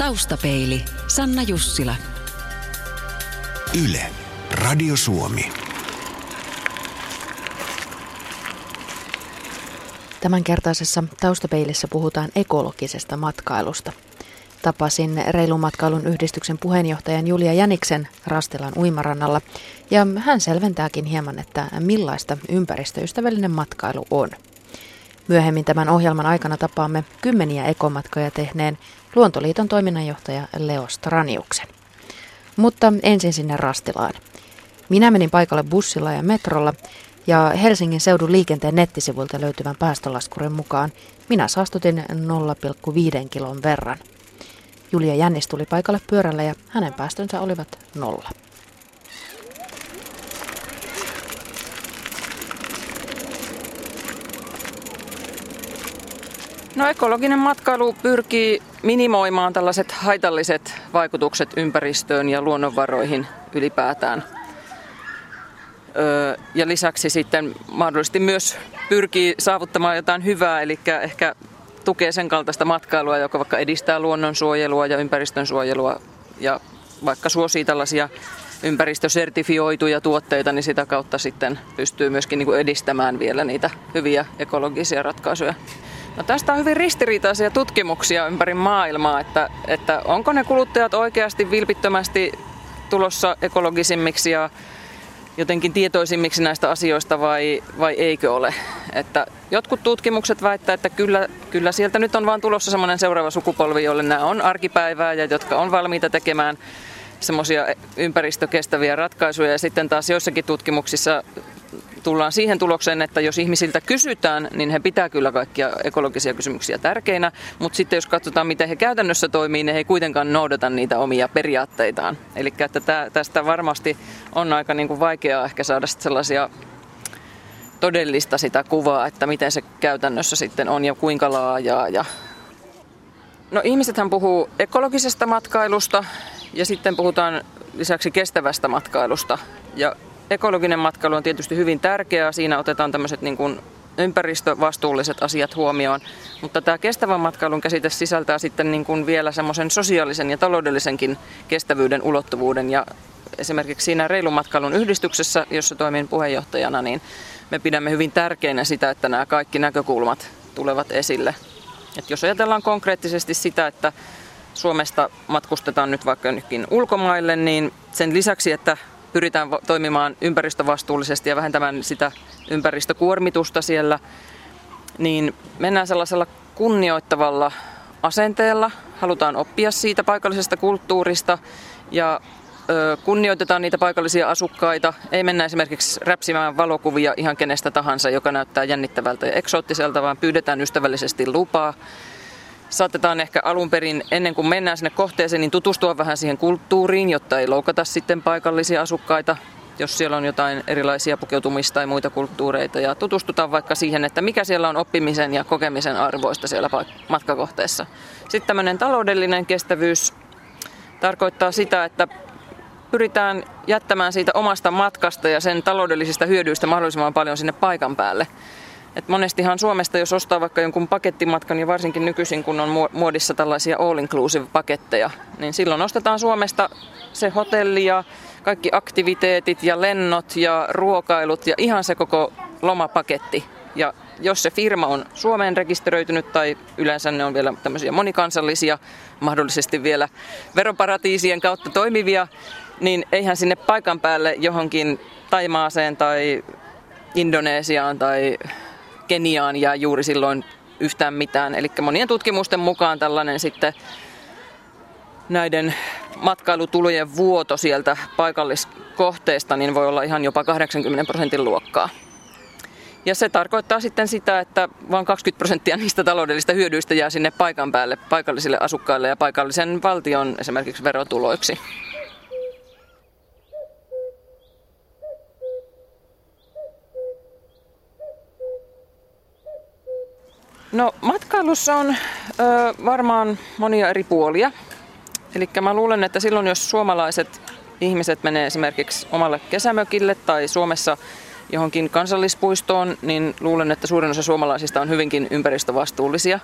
Taustapeili, Sanna Jussila. Yle, Radio Suomi. Tämänkertaisessa taustapeilissä puhutaan ekologisesta matkailusta. Tapasin reilun matkailun yhdistyksen puheenjohtajan Julia Jäniksen Rastelan uimarannalla ja hän selventääkin hieman, että millaista ympäristöystävällinen matkailu on. Myöhemmin tämän ohjelman aikana tapaamme kymmeniä ekomatkoja tehneen Luontoliiton toiminnanjohtaja Leo Straniuksen. Mutta ensin sinne Rastilaan. Minä menin paikalle bussilla ja metrolla ja Helsingin seudun liikenteen nettisivuilta löytyvän päästölaskurin mukaan minä saastutin 0,5 kilon verran. Julia Jännis tuli paikalle pyörällä ja hänen päästönsä olivat nolla. No ekologinen matkailu pyrkii minimoimaan tällaiset haitalliset vaikutukset ympäristöön ja luonnonvaroihin ylipäätään. Öö, ja lisäksi sitten mahdollisesti myös pyrkii saavuttamaan jotain hyvää, eli ehkä tukee sen kaltaista matkailua, joka vaikka edistää luonnonsuojelua ja ympäristönsuojelua ja vaikka suosii tällaisia ympäristösertifioituja tuotteita, niin sitä kautta sitten pystyy myöskin niin kuin edistämään vielä niitä hyviä ekologisia ratkaisuja. No tästä on hyvin ristiriitaisia tutkimuksia ympäri maailmaa, että, että onko ne kuluttajat oikeasti vilpittömästi tulossa ekologisimmiksi ja jotenkin tietoisimmiksi näistä asioista vai, vai eikö ole. Että jotkut tutkimukset väittävät, että kyllä, kyllä sieltä nyt on vaan tulossa semmoinen seuraava sukupolvi, jolle nämä on arkipäivää ja jotka on valmiita tekemään semmoisia ympäristökestäviä ratkaisuja. Ja sitten taas joissakin tutkimuksissa tullaan siihen tulokseen, että jos ihmisiltä kysytään, niin he pitää kyllä kaikkia ekologisia kysymyksiä tärkeinä, mutta sitten jos katsotaan, miten he käytännössä toimii, niin he ei kuitenkaan noudata niitä omia periaatteitaan. Eli tästä varmasti on aika niin kuin vaikeaa ehkä saada sellaisia todellista sitä kuvaa, että miten se käytännössä sitten on ja kuinka laajaa. Ja... No ihmisethän puhuu ekologisesta matkailusta ja sitten puhutaan lisäksi kestävästä matkailusta. Ja ekologinen matkailu on tietysti hyvin tärkeää. Siinä otetaan tämmöiset niin kuin ympäristövastuulliset asiat huomioon. Mutta tämä kestävän matkailun käsite sisältää sitten niin kuin vielä semmoisen sosiaalisen ja taloudellisenkin kestävyyden ulottuvuuden. Ja esimerkiksi siinä reilun matkailun yhdistyksessä, jossa toimin puheenjohtajana, niin me pidämme hyvin tärkeänä sitä, että nämä kaikki näkökulmat tulevat esille. Et jos ajatellaan konkreettisesti sitä, että Suomesta matkustetaan nyt vaikka nytkin ulkomaille, niin sen lisäksi, että pyritään toimimaan ympäristövastuullisesti ja vähentämään sitä ympäristökuormitusta siellä, niin mennään sellaisella kunnioittavalla asenteella. Halutaan oppia siitä paikallisesta kulttuurista ja kunnioitetaan niitä paikallisia asukkaita. Ei mennä esimerkiksi räpsimään valokuvia ihan kenestä tahansa, joka näyttää jännittävältä ja eksoottiselta, vaan pyydetään ystävällisesti lupaa saatetaan ehkä alun perin, ennen kuin mennään sinne kohteeseen, niin tutustua vähän siihen kulttuuriin, jotta ei loukata sitten paikallisia asukkaita, jos siellä on jotain erilaisia pukeutumista tai muita kulttuureita. Ja tutustutaan vaikka siihen, että mikä siellä on oppimisen ja kokemisen arvoista siellä matkakohteessa. Sitten tämmöinen taloudellinen kestävyys tarkoittaa sitä, että pyritään jättämään siitä omasta matkasta ja sen taloudellisista hyödyistä mahdollisimman paljon sinne paikan päälle. Et monestihan Suomesta, jos ostaa vaikka jonkun pakettimatkan, ja varsinkin nykyisin kun on muodissa tällaisia all-inclusive-paketteja, niin silloin ostetaan Suomesta se hotelli ja kaikki aktiviteetit ja lennot ja ruokailut ja ihan se koko lomapaketti. Ja jos se firma on Suomeen rekisteröitynyt tai yleensä ne on vielä tämmöisiä monikansallisia, mahdollisesti vielä veroparatiisien kautta toimivia, niin eihän sinne paikan päälle johonkin Taimaaseen tai Indonesiaan tai Keniaan jää juuri silloin yhtään mitään. Eli monien tutkimusten mukaan tällainen sitten näiden matkailutulojen vuoto sieltä paikalliskohteesta niin voi olla ihan jopa 80 prosentin luokkaa. Ja se tarkoittaa sitten sitä, että vain 20 prosenttia niistä taloudellisista hyödyistä jää sinne paikan päälle paikallisille asukkaille ja paikallisen valtion esimerkiksi verotuloiksi. No matkailussa on ö, varmaan monia eri puolia. Eli mä luulen, että silloin jos suomalaiset ihmiset menee esimerkiksi omalle kesämökille tai Suomessa johonkin kansallispuistoon, niin luulen, että suurin osa suomalaisista on hyvinkin ympäristövastuullisia.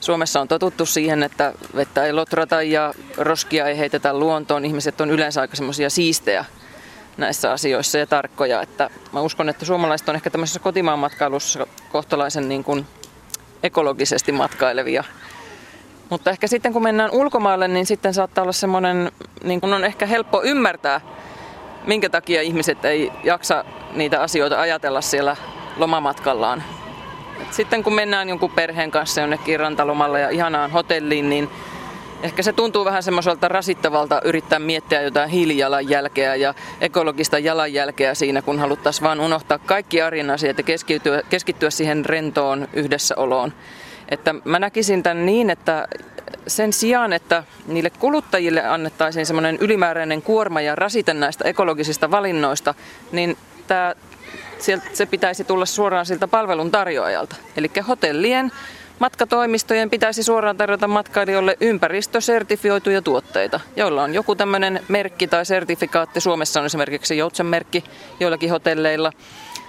Suomessa on totuttu siihen, että vettä ei lotrata ja roskia ei heitetä luontoon. Ihmiset on yleensä aika semmoisia siistejä näissä asioissa ja tarkkoja. Että mä uskon, että suomalaiset on ehkä tämmöisessä kotimaan matkailussa kohtalaisen niin kuin ekologisesti matkailevia. Mutta ehkä sitten kun mennään ulkomaille, niin sitten saattaa olla semmoinen, niin kuin on ehkä helppo ymmärtää, minkä takia ihmiset ei jaksa niitä asioita ajatella siellä lomamatkallaan. Et sitten kun mennään jonkun perheen kanssa jonnekin rantalomalle ja ihanaan hotelliin, niin ehkä se tuntuu vähän semmoiselta rasittavalta yrittää miettiä jotain hiilijalanjälkeä ja ekologista jalanjälkeä siinä, kun haluttaisiin vaan unohtaa kaikki arjen asiat ja keskittyä, keskittyä siihen rentoon yhdessäoloon. Että mä näkisin tämän niin, että sen sijaan, että niille kuluttajille annettaisiin semmoinen ylimääräinen kuorma ja rasite näistä ekologisista valinnoista, niin tämä, se pitäisi tulla suoraan siltä palvelun tarjoajalta. Eli hotellien, matkatoimistojen pitäisi suoraan tarjota matkailijoille ympäristösertifioituja tuotteita, joilla on joku tämmöinen merkki tai sertifikaatti. Suomessa on esimerkiksi Joutsen-merkki joillakin hotelleilla.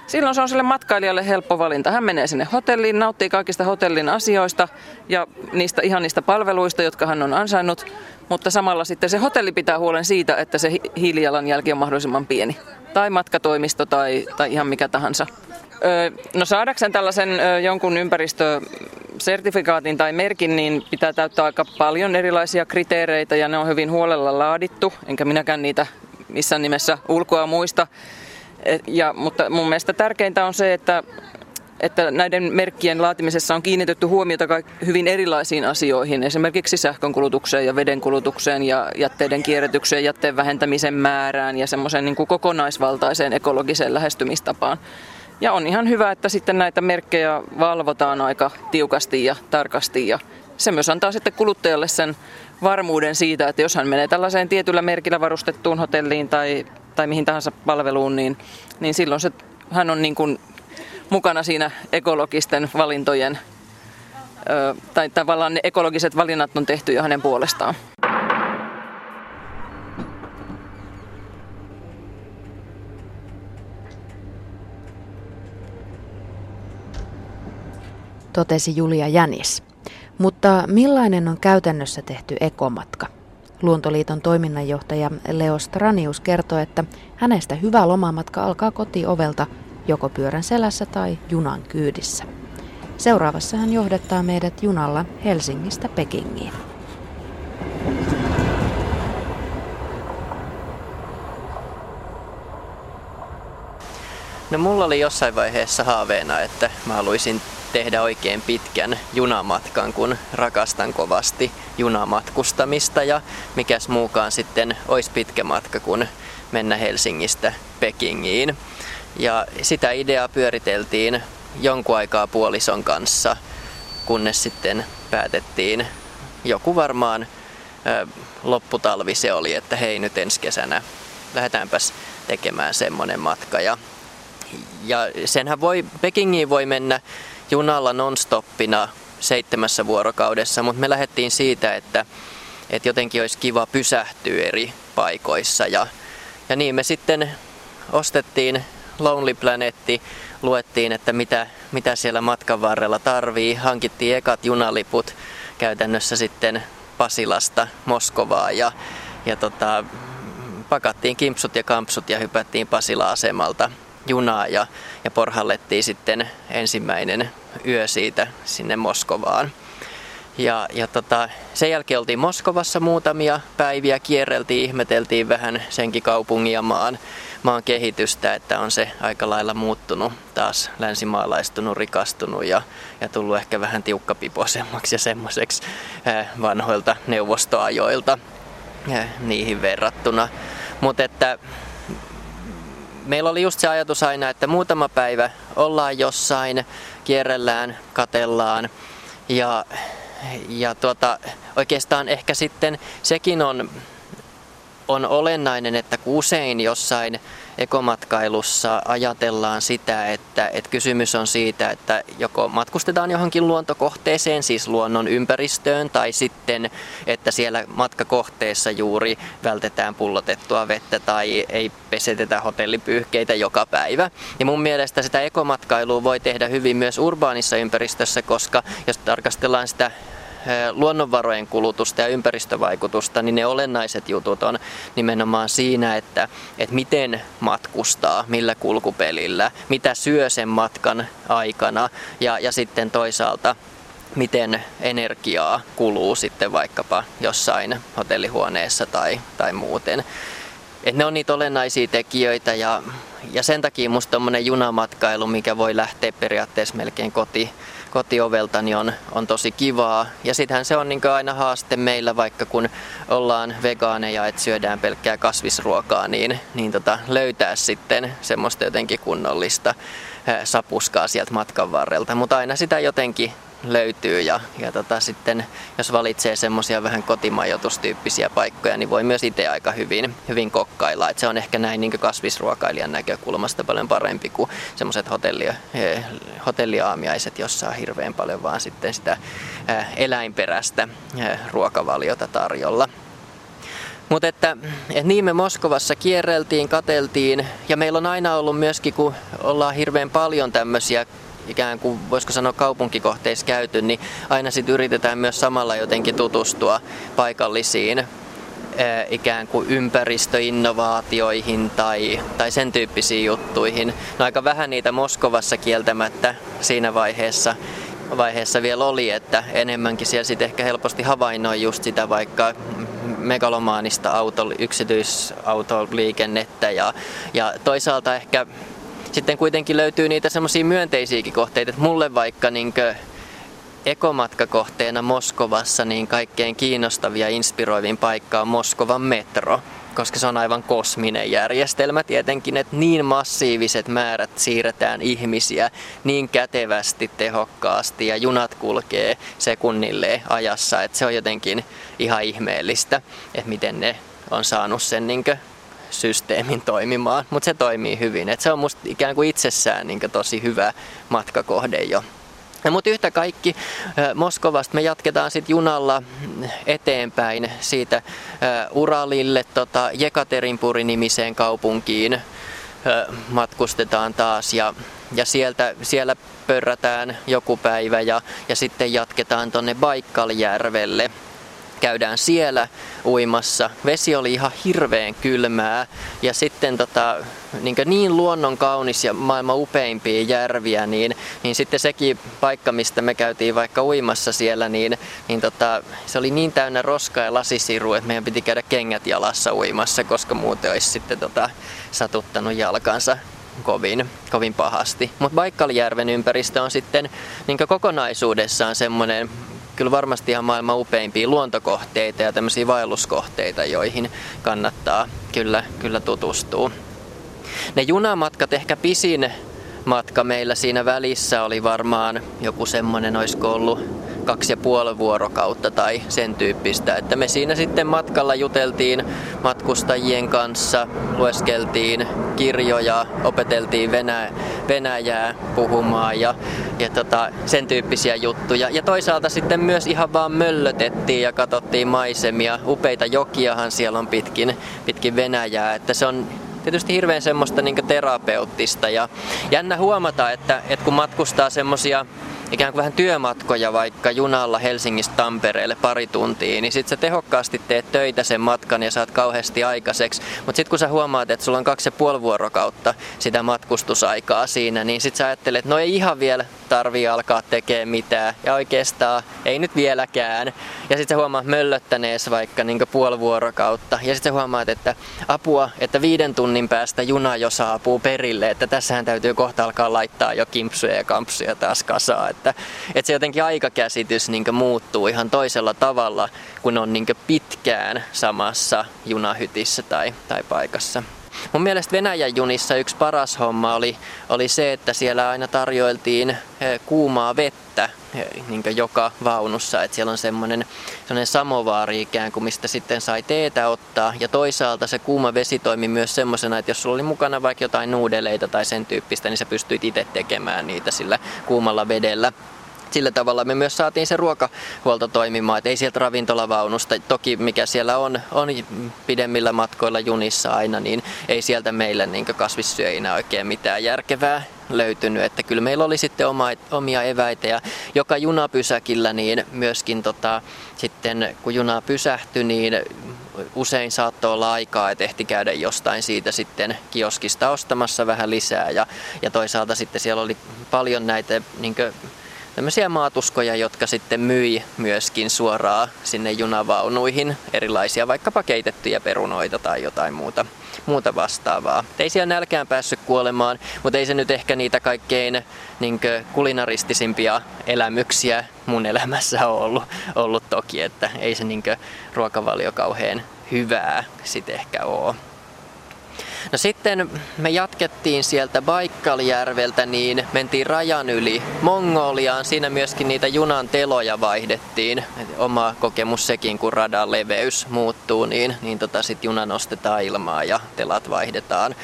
Silloin se on sille matkailijalle helppo valinta. Hän menee sinne hotelliin, nauttii kaikista hotellin asioista ja niistä ihan niistä palveluista, jotka hän on ansainnut, mutta samalla sitten se hotelli pitää huolen siitä, että se hiilijalanjälki on mahdollisimman pieni. Tai matkatoimisto tai, tai ihan mikä tahansa. No saadakseen tällaisen jonkun ympäristösertifikaatin tai merkin, niin pitää täyttää aika paljon erilaisia kriteereitä ja ne on hyvin huolella laadittu, enkä minäkään niitä missään nimessä ulkoa muista. Ja, mutta mun mielestä tärkeintä on se, että, että näiden merkkien laatimisessa on kiinnitetty huomiota hyvin erilaisiin asioihin, esimerkiksi sähkönkulutukseen ja vedenkulutukseen ja jätteiden kierrätykseen, jätteen vähentämisen määrään ja semmoiseen niin kokonaisvaltaiseen ekologiseen lähestymistapaan. Ja on ihan hyvä, että sitten näitä merkkejä valvotaan aika tiukasti ja tarkasti ja se myös antaa sitten kuluttajalle sen varmuuden siitä, että jos hän menee tällaiseen tietyllä merkillä varustettuun hotelliin tai tai mihin tahansa palveluun, niin, niin silloin se, hän on niin kuin mukana siinä ekologisten valintojen, tai tavallaan ne ekologiset valinnat on tehty jo hänen puolestaan. Totesi Julia Jänis. Mutta millainen on käytännössä tehty ekomatka? Luontoliiton toiminnanjohtaja Leo Stranius kertoo, että hänestä hyvä lomamatka alkaa kotiovelta joko pyörän selässä tai junan kyydissä. Seuraavassa hän johdettaa meidät junalla Helsingistä Pekingiin. No mulla oli jossain vaiheessa haaveena, että mä haluaisin tehdä oikein pitkän junamatkan, kun rakastan kovasti junamatkustamista ja mikäs muukaan sitten olisi pitkä matka, kun mennä Helsingistä Pekingiin. Ja sitä ideaa pyöriteltiin jonkun aikaa puolison kanssa, kunnes sitten päätettiin joku varmaan lopputalvi se oli, että hei nyt ensi kesänä lähdetäänpäs tekemään semmonen matka. Ja, ja senhän voi, Pekingiin voi mennä junalla nonstoppina seitsemässä vuorokaudessa, mutta me lähdettiin siitä, että, että jotenkin olisi kiva pysähtyä eri paikoissa. Ja, ja niin me sitten ostettiin Lonely Planetti, luettiin, että mitä, mitä siellä matkan varrella tarvii, hankittiin ekat junaliput käytännössä sitten Pasilasta Moskovaa ja, ja tota, pakattiin kimpsut ja kampsut ja hypättiin Pasila-asemalta junaa ja, ja porhallettiin sitten ensimmäinen yö siitä sinne Moskovaan. Ja, ja tota, sen jälkeen oltiin Moskovassa muutamia päiviä, kierreltiin, ihmeteltiin vähän senkin kaupungin ja maan, maan kehitystä, että on se aika lailla muuttunut, taas länsimaalaistunut, rikastunut ja, ja tullut ehkä vähän tiukkapipoisemmaksi ja semmoiseksi äh, vanhoilta neuvostoajoilta äh, niihin verrattuna. Mutta että meillä oli just se ajatus aina, että muutama päivä ollaan jossain, kierrellään, katellaan. Ja, ja tuota, oikeastaan ehkä sitten sekin on, on olennainen, että usein jossain ekomatkailussa ajatellaan sitä, että, että kysymys on siitä, että joko matkustetaan johonkin luontokohteeseen, siis luonnon ympäristöön, tai sitten, että siellä matkakohteessa juuri vältetään pullotettua vettä tai ei pesetetä hotellipyyhkeitä joka päivä. Ja mun mielestä sitä ekomatkailua voi tehdä hyvin myös urbaanissa ympäristössä, koska jos tarkastellaan sitä luonnonvarojen kulutusta ja ympäristövaikutusta, niin ne olennaiset jutut on nimenomaan siinä, että, että miten matkustaa, millä kulkupelillä, mitä syö sen matkan aikana ja, ja sitten toisaalta miten energiaa kuluu sitten vaikkapa jossain hotellihuoneessa tai, tai muuten. Et ne on niitä olennaisia tekijöitä ja, ja sen takia musta tommonen junamatkailu, mikä voi lähteä periaatteessa melkein koti, kotiovelta, niin on, on tosi kivaa. Ja sittenhän se on niin aina haaste meillä, vaikka kun ollaan vegaaneja, että syödään pelkkää kasvisruokaa, niin, niin tota, löytää sitten semmoista jotenkin kunnollista sapuskaa sieltä matkan varrelta. Mutta aina sitä jotenkin löytyy ja, ja tota, sitten jos valitsee semmoisia vähän kotimajoitustyyppisiä paikkoja, niin voi myös itse aika hyvin, hyvin kokkailla. Et se on ehkä näin niin kasvisruokailijan näkökulmasta paljon parempi kuin semmoiset hotelli, eh, hotelliaamiaiset, jossa on hirveän paljon vaan sitten sitä eh, eläinperäistä eh, ruokavaliota tarjolla. Mutta että, että niin me Moskovassa kierreltiin, kateltiin ja meillä on aina ollut myöskin, kun ollaan hirveän paljon tämmöisiä ikään kuin voisiko sanoa kaupunkikohteissa käyty, niin aina sitten yritetään myös samalla jotenkin tutustua paikallisiin ikään kuin ympäristöinnovaatioihin tai, tai sen tyyppisiin juttuihin. No aika vähän niitä Moskovassa kieltämättä siinä vaiheessa, vaiheessa vielä oli, että enemmänkin siellä sitten ehkä helposti havainnoi just sitä vaikka megalomaanista auto, yksityisautoliikennettä ja, ja toisaalta ehkä sitten kuitenkin löytyy niitä semmoisia myönteisiäkin kohteita, että mulle vaikka niinkö ekomatkakohteena Moskovassa niin kaikkein kiinnostavia inspiroivin paikka on Moskovan metro koska se on aivan kosminen järjestelmä tietenkin, että niin massiiviset määrät siirretään ihmisiä niin kätevästi, tehokkaasti ja junat kulkee sekunnille ajassa, että se on jotenkin ihan ihmeellistä, että miten ne on saanut sen niin systeemin toimimaan, mutta se toimii hyvin. Et se on musta ikään kuin itsessään niin tosi hyvä matkakohde jo. Ja mutta yhtä kaikki Moskovasta me jatketaan sitten junalla eteenpäin siitä Uralille tota Jekaterinpuri-nimiseen kaupunkiin matkustetaan taas ja, ja sieltä, siellä pörrätään joku päivä ja, ja sitten jatketaan tonne Baikkaljärvelle käydään siellä uimassa. Vesi oli ihan hirveän kylmää ja sitten tota, niin, niin luonnon kaunis ja maailman upeimpia järviä, niin, niin sitten sekin paikka, mistä me käytiin vaikka uimassa siellä, niin, niin tota, se oli niin täynnä roskaa ja lasisiru, että meidän piti käydä kengät jalassa uimassa, koska muuten olisi sitten tota, satuttanut jalkansa kovin, kovin pahasti. Mutta Baikkalijärven ympäristö on sitten niin kokonaisuudessaan semmoinen kyllä varmasti ihan maailman upeimpia luontokohteita ja tämmöisiä vaelluskohteita, joihin kannattaa kyllä, kyllä tutustua. Ne junamatkat ehkä pisin matka meillä siinä välissä oli varmaan joku semmonen, olisiko ollut kaksi ja puoli vuorokautta tai sen tyyppistä. Että me siinä sitten matkalla juteltiin matkustajien kanssa, lueskeltiin kirjoja, opeteltiin Venä- Venäjää puhumaan ja, ja tota, sen tyyppisiä juttuja. Ja toisaalta sitten myös ihan vaan möllötettiin ja katsottiin maisemia. Upeita jokiahan siellä on pitkin, pitkin Venäjää, että se on tietysti hirveän semmoista niin terapeuttista ja jännä huomata, että, että kun matkustaa semmoisia ikään kuin vähän työmatkoja vaikka junalla Helsingistä Tampereelle pari tuntia, niin sit sä tehokkaasti teet töitä sen matkan ja saat kauheasti aikaiseksi. Mutta sitten kun sä huomaat, että sulla on kaksi ja puoli vuorokautta sitä matkustusaikaa siinä, niin sit sä ajattelet, että no ei ihan vielä tarvii alkaa tekemään mitään. Ja oikeastaan ei nyt vieläkään. Ja sitten sä huomaat möllöttäneessä vaikka niin puoli vuorokautta. Ja sitten sä huomaat, että apua, että viiden tunnin päästä juna jo saapuu perille. Että tässähän täytyy kohta alkaa laittaa jo kimpsuja ja kampsuja taas kasaa. Että, että se jotenkin aikakäsitys niin muuttuu ihan toisella tavalla, kun on niin pitkään samassa junahytissä tai, tai paikassa. Mun mielestä Venäjän junissa yksi paras homma oli, oli se, että siellä aina tarjoiltiin eh, kuumaa vettä niin joka vaunussa. Että siellä on semmoinen, semmoinen samovaari ikään kuin, mistä sitten sai teetä ottaa. Ja toisaalta se kuuma vesi toimi myös semmoisena, että jos sulla oli mukana vaikka jotain nuudeleita tai sen tyyppistä, niin sä pystyit itse tekemään niitä sillä kuumalla vedellä sillä tavalla. Me myös saatiin se ruokahuolto toimimaan, että ei sieltä ravintolavaunusta, toki mikä siellä on, on pidemmillä matkoilla junissa aina, niin ei sieltä meille niin kasvissyöjinä oikein mitään järkevää löytynyt, että kyllä meillä oli sitten oma, omia eväitä ja joka junapysäkillä niin myöskin tota, sitten kun juna pysähtyi, niin usein saattoi olla aikaa, että ehti käydä jostain siitä sitten kioskista ostamassa vähän lisää. Ja, ja toisaalta sitten siellä oli paljon näitä niin kuin, tämmöisiä maatuskoja, jotka sitten myi myöskin suoraan sinne junavaunuihin erilaisia vaikkapa keitettyjä perunoita tai jotain muuta, muuta vastaavaa. Ei siellä nälkään päässyt kuolemaan, mutta ei se nyt ehkä niitä kaikkein niin kulinaristisimpia elämyksiä mun elämässä ole ollut, ollut toki, että ei se niin ruokavalio kauhean hyvää sitten ehkä ole. No sitten me jatkettiin sieltä Baikkaljärveltä, niin mentiin rajan yli Mongoliaan. Siinä myöskin niitä junan teloja vaihdettiin. Oma kokemus sekin, kun radan leveys muuttuu, niin, niin tota sit juna nostetaan ilmaa ja telat vaihdetaan.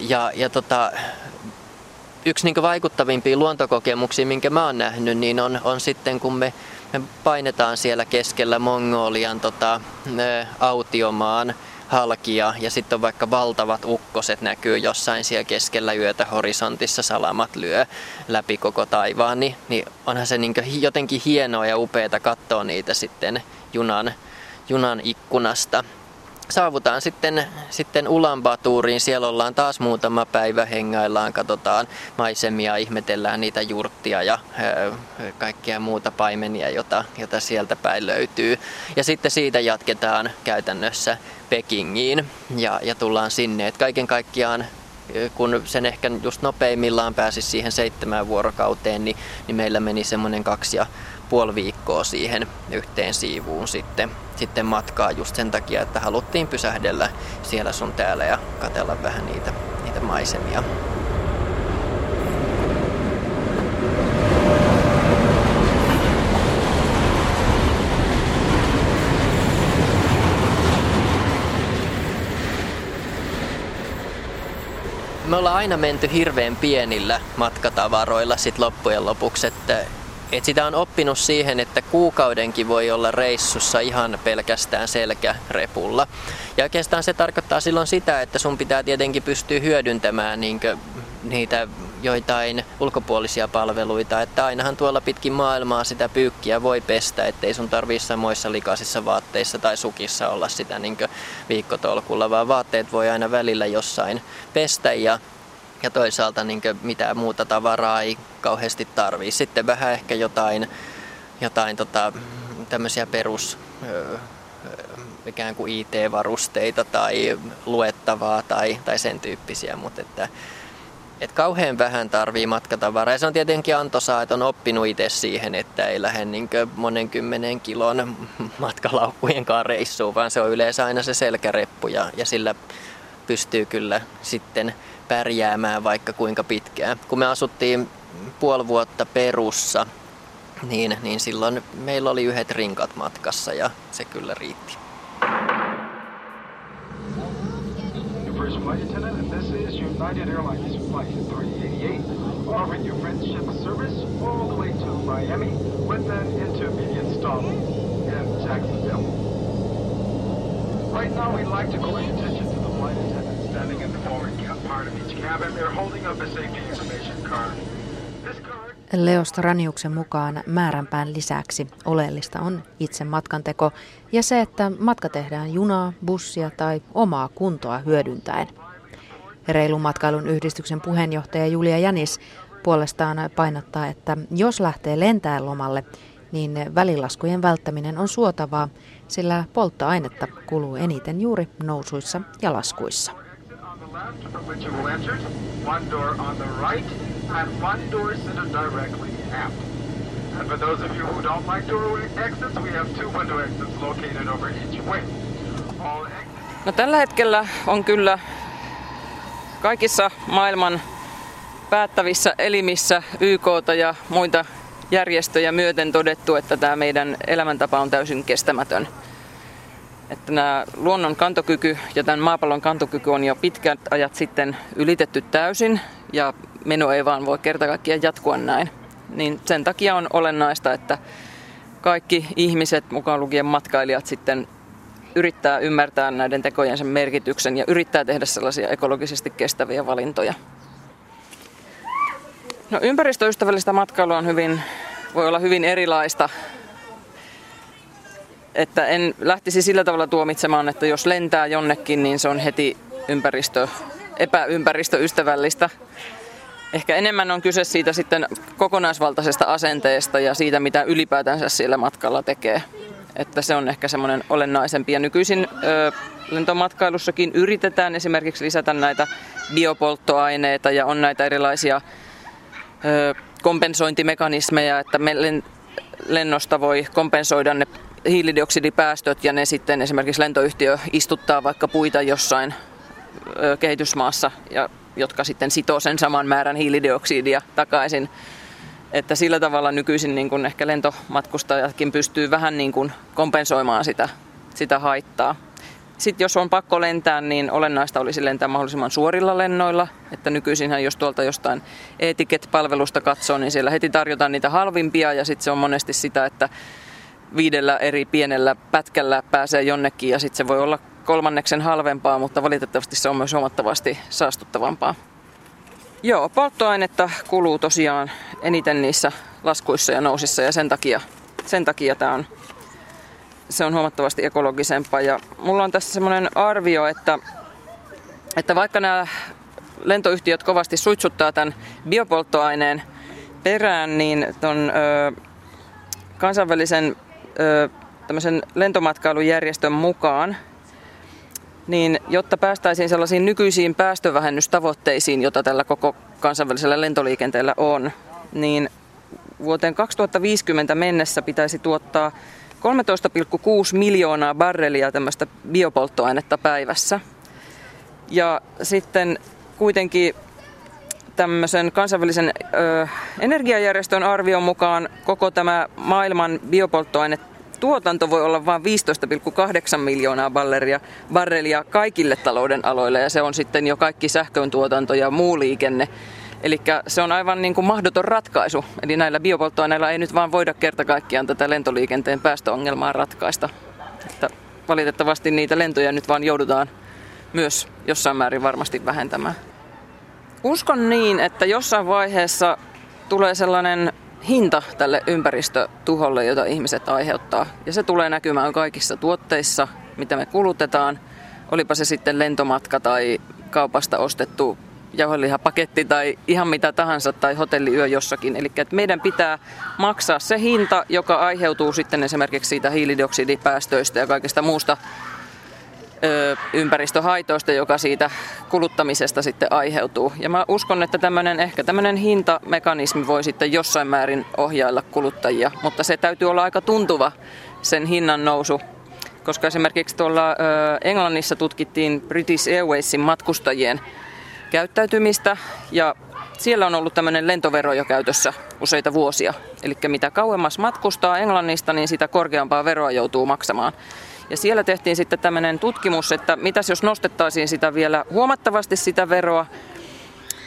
Ja, ja tota, yksi niin vaikuttavimpia luontokokemuksia, minkä mä oon nähnyt, niin on, on sitten kun me, me painetaan siellä keskellä Mongolian tota, autiomaan halkia ja sitten on vaikka valtavat ukkoset näkyy jossain siellä keskellä yötä horisontissa, salamat lyö läpi koko taivaan, niin, niin onhan se niin jotenkin hienoa ja upeaa katsoa niitä sitten junan, junan ikkunasta saavutaan sitten, sitten Ulaanbatuuriin. Siellä ollaan taas muutama päivä, hengaillaan, katsotaan maisemia, ihmetellään niitä jurttia ja ö, kaikkia muuta paimenia, jota, jota sieltä päin löytyy. Ja sitten siitä jatketaan käytännössä Pekingiin ja, ja tullaan sinne. Et kaiken kaikkiaan kun sen ehkä just nopeimmillaan pääsi siihen seitsemään vuorokauteen, niin, niin meillä meni semmoinen kaksi ja puoli viikkoa siihen yhteen siivuun sitten, sitten matkaa just sen takia, että haluttiin pysähdellä siellä sun täällä ja katella vähän niitä, niitä maisemia. me ollaan aina menty hirveän pienillä matkatavaroilla sit loppujen lopuksi, että et sitä on oppinut siihen, että kuukaudenkin voi olla reissussa ihan pelkästään selkärepulla. Ja oikeastaan se tarkoittaa silloin sitä, että sun pitää tietenkin pystyä hyödyntämään niinkö niitä joitain ulkopuolisia palveluita, että ainahan tuolla pitkin maailmaa sitä pyykkiä voi pestä, ettei sun tarvii samoissa likaisissa vaatteissa tai sukissa olla sitä niin viikkotolkulla, vaan vaatteet voi aina välillä jossain pestä ja ja toisaalta niin mitään muuta tavaraa ei kauheasti tarvii. Sitten vähän ehkä jotain, jotain tota, tämmöisiä perus ikään kuin IT-varusteita tai luettavaa tai, tai sen tyyppisiä, mutta että, et kauhean vähän tarvii matkatavaraa. Ja se on tietenkin antoisaa, että on oppinut itse siihen, että ei lähde niin monen kymmenen kilon matkalaukkujen reissuun, vaan se on yleensä aina se selkäreppu ja, ja sillä pystyy kyllä sitten pärjäämään vaikka kuinka pitkään. Kun me asuttiin puoli vuotta Perussa, niin, niin silloin meillä oli yhdet rinkat matkassa ja se kyllä riitti. United Airlines Flight 388, offering you friendship service all the way to Miami, with then into immediate stop in Jacksonville. Right now, we'd like to call your attention to the flight attendant standing in the forward part of. Leo Straniuksen mukaan määränpään lisäksi oleellista on itse matkanteko ja se, että matka tehdään junaa, bussia tai omaa kuntoa hyödyntäen. Reilumatkailun yhdistyksen puheenjohtaja Julia Janis puolestaan painottaa, että jos lähtee lentää lomalle, niin välilaskujen välttäminen on suotavaa, sillä polttoainetta kuluu eniten juuri nousuissa ja laskuissa. And for those of you who don't like doorway exits, we have two window exits located over each way. No tällä hetkellä on kyllä kaikissa maailman päättävissä elimissä YK ja muita järjestöjä myöten todettu, että tämä meidän elämäntapa on täysin kestämätön. Että nämä luonnon kantokyky ja tämän maapallon kantokyky on jo pitkät ajat sitten ylitetty täysin ja meno ei vaan voi kerta kaikkiaan jatkua näin. Niin sen takia on olennaista, että kaikki ihmiset, mukaan lukien matkailijat, sitten yrittää ymmärtää näiden tekojensa merkityksen ja yrittää tehdä sellaisia ekologisesti kestäviä valintoja. No ympäristöystävällistä matkailua on hyvin, voi olla hyvin erilaista. Että en lähtisi sillä tavalla tuomitsemaan, että jos lentää jonnekin, niin se on heti ympäristö, epäympäristöystävällistä. Ehkä enemmän on kyse siitä sitten kokonaisvaltaisesta asenteesta ja siitä, mitä ylipäätänsä sillä matkalla tekee. Että se on ehkä semmoinen olennaisempi. Ja nykyisin ö, lentomatkailussakin yritetään esimerkiksi lisätä näitä biopolttoaineita ja on näitä erilaisia ö, kompensointimekanismeja, että me lennosta voi kompensoida ne hiilidioksidipäästöt ja ne sitten esimerkiksi lentoyhtiö istuttaa vaikka puita jossain kehitysmaassa, ja, jotka sitten sitoo sen saman määrän hiilidioksidia takaisin. Että sillä tavalla nykyisin niin kun ehkä lentomatkustajatkin pystyy vähän niin kun kompensoimaan sitä, sitä haittaa. Sitten jos on pakko lentää, niin olennaista olisi lentää mahdollisimman suorilla lennoilla. Että nykyisinhän jos tuolta jostain etiket-palvelusta katsoo, niin siellä heti tarjotaan niitä halvimpia ja sitten se on monesti sitä, että viidellä eri pienellä pätkällä pääsee jonnekin ja sitten se voi olla kolmanneksen halvempaa, mutta valitettavasti se on myös huomattavasti saastuttavampaa. Joo, polttoainetta kuluu tosiaan eniten niissä laskuissa ja nousissa ja sen takia, sen takia tämä on se on huomattavasti ekologisempaa. Ja mulla on tässä semmoinen arvio, että, että vaikka nämä lentoyhtiöt kovasti suitsuttaa tämän biopolttoaineen perään, niin ton ö, kansainvälisen tämmöisen lentomatkailujärjestön mukaan, niin jotta päästäisiin sellaisiin nykyisiin päästövähennystavoitteisiin, jota tällä koko kansainvälisellä lentoliikenteellä on, niin vuoteen 2050 mennessä pitäisi tuottaa 13,6 miljoonaa barrelia tämmöistä biopolttoainetta päivässä. Ja sitten kuitenkin tämmöisen kansainvälisen ö, energiajärjestön arvion mukaan koko tämä maailman biopolttoaine tuotanto voi olla vain 15,8 miljoonaa barrelia, barrelia kaikille talouden aloille ja se on sitten jo kaikki sähkön tuotanto ja muu liikenne. Eli se on aivan niin kuin mahdoton ratkaisu. Eli näillä biopolttoaineilla ei nyt vaan voida kerta kaikkiaan tätä lentoliikenteen päästöongelmaa ratkaista. Että valitettavasti niitä lentoja nyt vaan joudutaan myös jossain määrin varmasti vähentämään. Uskon niin, että jossain vaiheessa tulee sellainen hinta tälle ympäristötuholle, jota ihmiset aiheuttaa. Ja se tulee näkymään kaikissa tuotteissa, mitä me kulutetaan. Olipa se sitten lentomatka tai kaupasta ostettu jauhelihapaketti tai ihan mitä tahansa tai hotelliyö jossakin. Eli että meidän pitää maksaa se hinta, joka aiheutuu sitten esimerkiksi siitä hiilidioksidipäästöistä ja kaikesta muusta ympäristöhaitoista, joka siitä kuluttamisesta sitten aiheutuu. Ja mä uskon, että tämmöinen, ehkä tämmöinen hintamekanismi voi sitten jossain määrin ohjailla kuluttajia, mutta se täytyy olla aika tuntuva sen hinnan nousu koska esimerkiksi tuolla Englannissa tutkittiin British Airwaysin matkustajien käyttäytymistä ja siellä on ollut tämmöinen lentovero jo käytössä useita vuosia. Eli mitä kauemmas matkustaa Englannista, niin sitä korkeampaa veroa joutuu maksamaan. Ja siellä tehtiin sitten tämmöinen tutkimus, että mitäs jos nostettaisiin sitä vielä huomattavasti sitä veroa,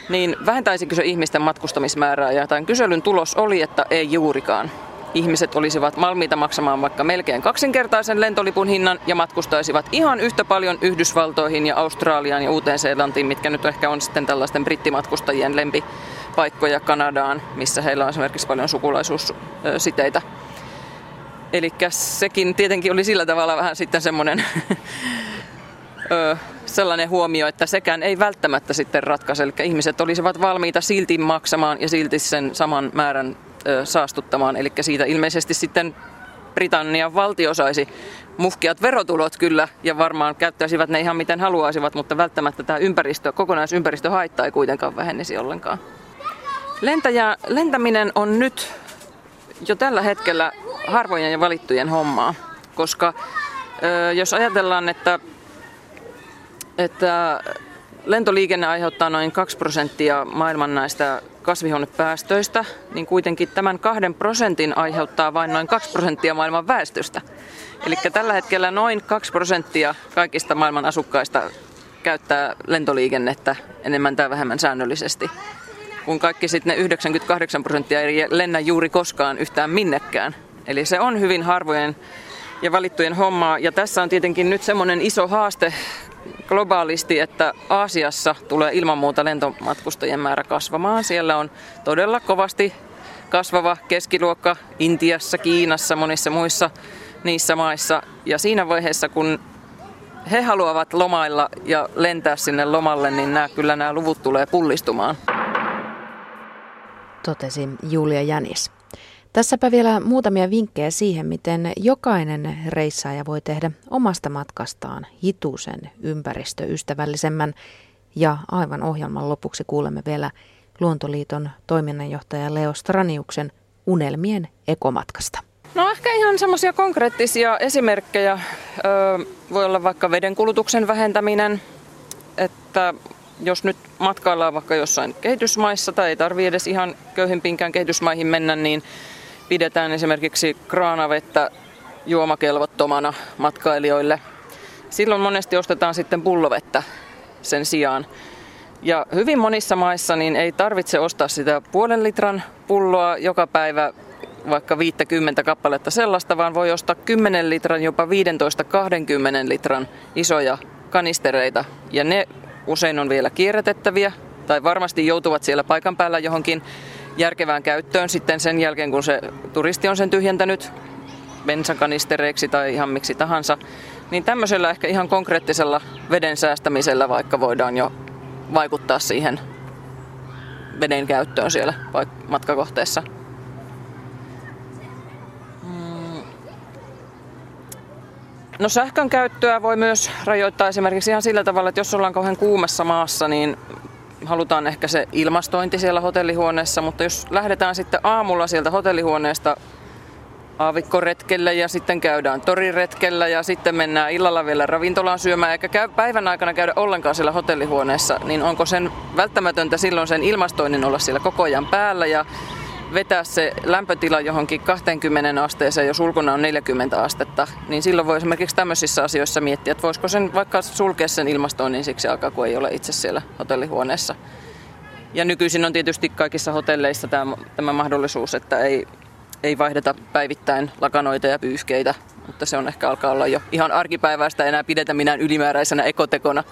niin vähentäisikö se ihmisten matkustamismäärää? Ja tämän kyselyn tulos oli, että ei juurikaan ihmiset olisivat valmiita maksamaan vaikka melkein kaksinkertaisen lentolipun hinnan ja matkustaisivat ihan yhtä paljon Yhdysvaltoihin ja Australiaan ja Uuteen-Seelantiin, mitkä nyt ehkä on sitten tällaisten brittimatkustajien lempipaikkoja Kanadaan, missä heillä on esimerkiksi paljon sukulaisuussiteitä. Eli sekin tietenkin oli sillä tavalla vähän sitten semmoinen sellainen huomio, että sekään ei välttämättä sitten ratkaise. Eli ihmiset olisivat valmiita silti maksamaan ja silti sen saman määrän saastuttamaan. Eli siitä ilmeisesti sitten Britannian valtio saisi muhkiat verotulot kyllä ja varmaan käyttäisivät ne ihan miten haluaisivat, mutta välttämättä tämä ympäristö, kokonaisympäristöhaitta ei kuitenkaan vähennisi ollenkaan. Lentäjä, lentäminen on nyt jo tällä hetkellä harvojen ja valittujen hommaa, koska jos ajatellaan, että, että lentoliikenne aiheuttaa noin 2 prosenttia maailman näistä kasvihuonepäästöistä, niin kuitenkin tämän kahden prosentin aiheuttaa vain noin 2 prosenttia maailman väestöstä. Eli tällä hetkellä noin 2 prosenttia kaikista maailman asukkaista käyttää lentoliikennettä enemmän tai vähemmän säännöllisesti. Kun kaikki sitten ne 98 prosenttia ei lennä juuri koskaan yhtään minnekään. Eli se on hyvin harvojen ja valittujen hommaa. Ja tässä on tietenkin nyt semmoinen iso haaste globaalisti, että Aasiassa tulee ilman muuta lentomatkustajien määrä kasvamaan. Siellä on todella kovasti kasvava keskiluokka Intiassa, Kiinassa, monissa muissa niissä maissa. Ja siinä vaiheessa, kun he haluavat lomailla ja lentää sinne lomalle, niin nämä, kyllä nämä luvut tulee pullistumaan. Totesi Julia Jänis. Tässäpä vielä muutamia vinkkejä siihen, miten jokainen reissaaja voi tehdä omasta matkastaan hitusen ympäristöystävällisemmän. Ja aivan ohjelman lopuksi kuulemme vielä Luontoliiton toiminnanjohtaja Leo Straniuksen unelmien ekomatkasta. No ehkä ihan semmoisia konkreettisia esimerkkejä. Öö, voi olla vaikka vedenkulutuksen vähentäminen, että jos nyt matkaillaan vaikka jossain kehitysmaissa tai ei tarvitse edes ihan köyhimpiinkään kehitysmaihin mennä, niin pidetään esimerkiksi kraanavettä juomakelvottomana matkailijoille. Silloin monesti ostetaan sitten pullovettä sen sijaan. Ja hyvin monissa maissa niin ei tarvitse ostaa sitä puolen litran pulloa joka päivä, vaikka 50 kappaletta sellaista, vaan voi ostaa 10 litran, jopa 15-20 litran isoja kanistereita. Ja ne usein on vielä kierrätettäviä, tai varmasti joutuvat siellä paikan päällä johonkin järkevään käyttöön sitten sen jälkeen, kun se turisti on sen tyhjentänyt bensakanistereiksi tai ihan miksi tahansa. Niin tämmöisellä ehkä ihan konkreettisella veden säästämisellä vaikka voidaan jo vaikuttaa siihen veden käyttöön siellä matkakohteessa. Mm. No sähkön käyttöä voi myös rajoittaa esimerkiksi ihan sillä tavalla, että jos ollaan kauhean kuumassa maassa, niin halutaan ehkä se ilmastointi siellä hotellihuoneessa, mutta jos lähdetään sitten aamulla sieltä hotellihuoneesta aavikkoretkelle ja sitten käydään toriretkellä ja sitten mennään illalla vielä ravintolaan syömään eikä käy päivän aikana käydä ollenkaan siellä hotellihuoneessa, niin onko sen välttämätöntä silloin sen ilmastoinnin olla siellä koko ajan päällä ja vetää se lämpötila johonkin 20 asteeseen, jos ulkona on 40 astetta, niin silloin voi esimerkiksi tämmöisissä asioissa miettiä, että voisiko sen vaikka sulkea sen ilmastoinnin siksi aikaa, kun ei ole itse siellä hotellihuoneessa. Ja nykyisin on tietysti kaikissa hotelleissa tämä, tämä mahdollisuus, että ei, ei vaihdeta päivittäin lakanoita ja pyyhkeitä, mutta se on ehkä alkaa olla jo ihan arkipäiväistä enää pidetä minään ylimääräisenä ekotekona.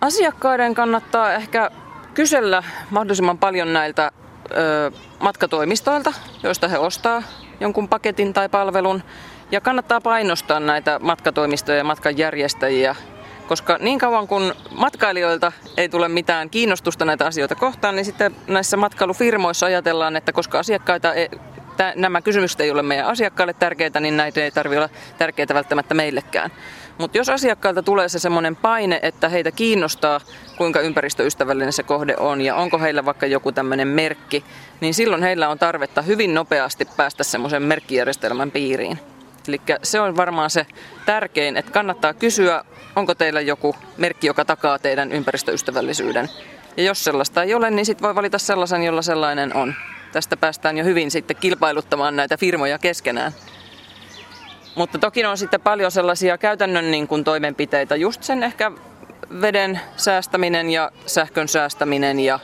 Asiakkaiden kannattaa ehkä kysellä mahdollisimman paljon näiltä ö, matkatoimistoilta, joista he ostaa jonkun paketin tai palvelun. Ja kannattaa painostaa näitä matkatoimistoja ja matkanjärjestäjiä, koska niin kauan kun matkailijoilta ei tule mitään kiinnostusta näitä asioita kohtaan, niin sitten näissä matkailufirmoissa ajatellaan, että koska asiakkaita ei, nämä kysymykset ei ole meidän asiakkaille tärkeitä, niin näitä ei tarvitse olla tärkeitä välttämättä meillekään. Mutta jos asiakkailta tulee se semmoinen paine, että heitä kiinnostaa, kuinka ympäristöystävällinen se kohde on ja onko heillä vaikka joku tämmöinen merkki, niin silloin heillä on tarvetta hyvin nopeasti päästä semmoisen merkkijärjestelmän piiriin. Eli se on varmaan se tärkein, että kannattaa kysyä, onko teillä joku merkki, joka takaa teidän ympäristöystävällisyyden. Ja jos sellaista ei ole, niin sitten voi valita sellaisen, jolla sellainen on. Tästä päästään jo hyvin sitten kilpailuttamaan näitä firmoja keskenään. Mutta toki on sitten paljon sellaisia käytännön niin kuin toimenpiteitä, just sen ehkä veden säästäminen ja sähkön säästäminen ja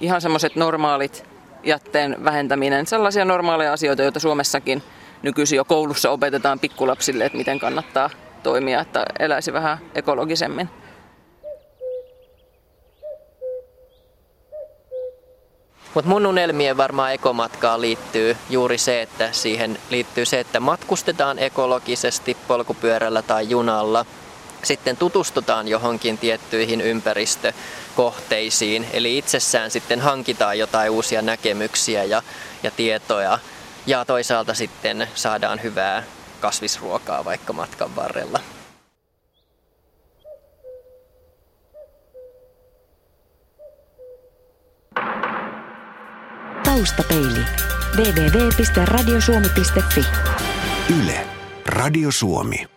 ihan semmoiset normaalit jätteen vähentäminen. Sellaisia normaaleja asioita, joita Suomessakin nykyisin jo koulussa opetetaan pikkulapsille, että miten kannattaa toimia, että eläisi vähän ekologisemmin. Mutta mun unelmien varmaan ekomatkaan liittyy juuri se, että siihen liittyy se, että matkustetaan ekologisesti polkupyörällä tai junalla. Sitten tutustutaan johonkin tiettyihin ympäristökohteisiin, eli itsessään sitten hankitaan jotain uusia näkemyksiä ja, ja tietoja. Ja toisaalta sitten saadaan hyvää kasvisruokaa vaikka matkan varrella. Taustapeili. www.radiosuomi.fi Yle. Radio Suomi.